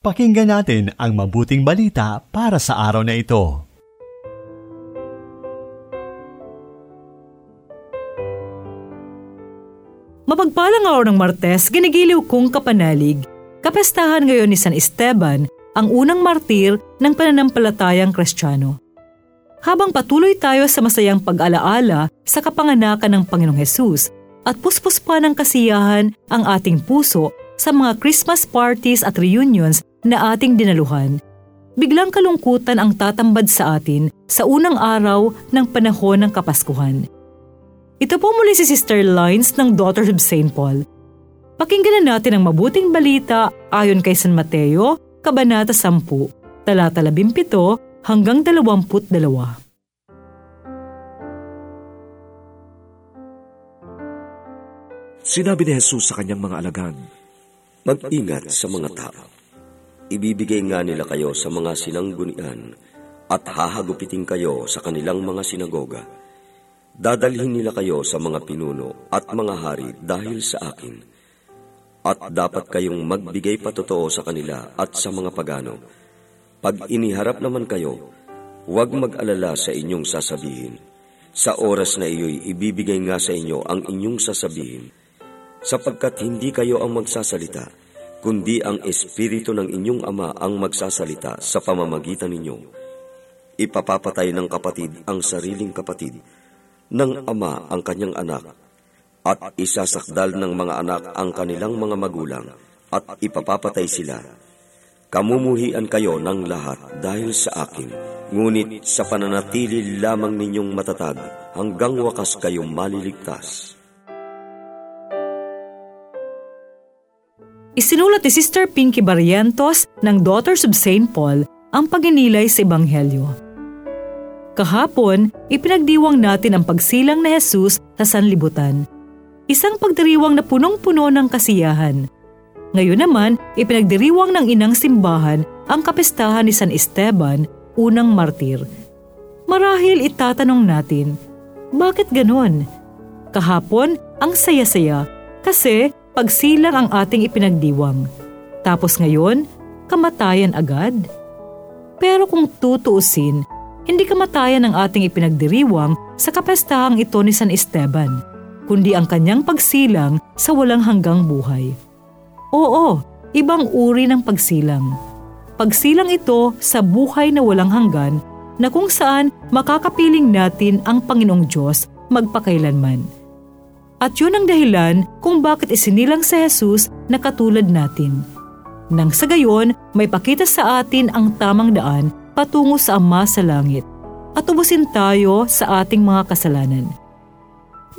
Pakinggan natin ang mabuting balita para sa araw na ito. Mapagpalang araw ng Martes, ginigiliw kong kapanalig. Kapestahan ngayon ni San Esteban, ang unang martir ng pananampalatayang kristyano. Habang patuloy tayo sa masayang pag-alaala sa kapanganakan ng Panginoong Hesus at puspos pa ng kasiyahan ang ating puso sa mga Christmas parties at reunions na ating dinaluhan, biglang kalungkutan ang tatambad sa atin sa unang araw ng panahon ng Kapaskuhan. Ito po muli si Sister Lines ng Daughters of St. Paul. Pakinggan na natin ang mabuting balita ayon kay San Mateo, Kabanata 10, talata 17 hanggang 22. Sinabi ni Jesus sa kanyang mga alagad, Mag-ingat sa mga tao Ibibigay nga nila kayo sa mga sinanggunian at hahagupitin kayo sa kanilang mga sinagoga. Dadalhin nila kayo sa mga pinuno at mga hari dahil sa akin. At dapat kayong magbigay patotoo sa kanila at sa mga pagano. Pag iniharap naman kayo, huwag mag-alala sa inyong sasabihin. Sa oras na iyo'y ibibigay nga sa inyo ang inyong sasabihin, sapagkat hindi kayo ang magsasalita, kundi ang Espiritu ng inyong Ama ang magsasalita sa pamamagitan ninyo. Ipapapatay ng kapatid ang sariling kapatid, ng ama ang kanyang anak, at isasakdal ng mga anak ang kanilang mga magulang, at ipapapatay sila. Kamumuhian kayo ng lahat dahil sa akin, ngunit sa pananatili lamang ninyong matatag hanggang wakas kayong maliligtas. Isinulat ni Sister Pinky Barrientos ng Daughters of St. Paul ang paginilay sa Ebanghelyo. Kahapon, ipinagdiwang natin ang pagsilang ni Jesus sa sanlibutan. Isang pagdiriwang na punong-puno ng kasiyahan. Ngayon naman, ipinagdiriwang ng inang simbahan ang kapestahan ni San Esteban, unang martir. Marahil itatanong natin, bakit ganon? Kahapon, ang saya-saya kasi pagsilang ang ating ipinagdiwang. Tapos ngayon, kamatayan agad? Pero kung tutuusin, hindi kamatayan ang ating ipinagdiriwang sa kapestahang ito ni San Esteban, kundi ang kanyang pagsilang sa walang hanggang buhay. Oo, ibang uri ng pagsilang. Pagsilang ito sa buhay na walang hanggan na kung saan makakapiling natin ang Panginoong Diyos magpakailanman. At yun ang dahilan kung bakit isinilang sa Jesus na katulad natin. Nang sa gayon, may pakita sa atin ang tamang daan patungo sa Ama sa Langit at ubusin tayo sa ating mga kasalanan.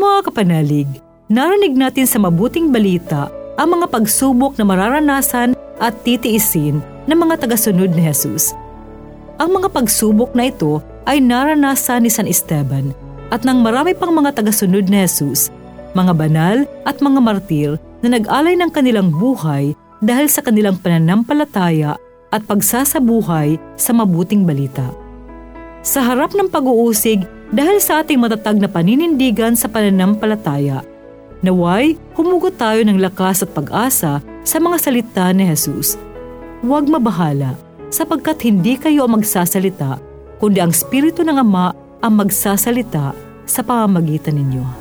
Mga kapanalig, narinig natin sa mabuting balita ang mga pagsubok na mararanasan at titiisin ng mga tagasunod ni Jesus. Ang mga pagsubok na ito ay naranasan ni San Esteban at ng marami pang mga tagasunod ni Jesus mga banal at mga martir na nag-alay ng kanilang buhay dahil sa kanilang pananampalataya at pagsasabuhay sa mabuting balita. Sa harap ng pag-uusig dahil sa ating matatag na paninindigan sa pananampalataya, naway humugot tayo ng lakas at pag-asa sa mga salita ni Jesus. Huwag mabahala sapagkat hindi kayo ang magsasalita, kundi ang Espiritu ng Ama ang magsasalita sa pamamagitan ninyo.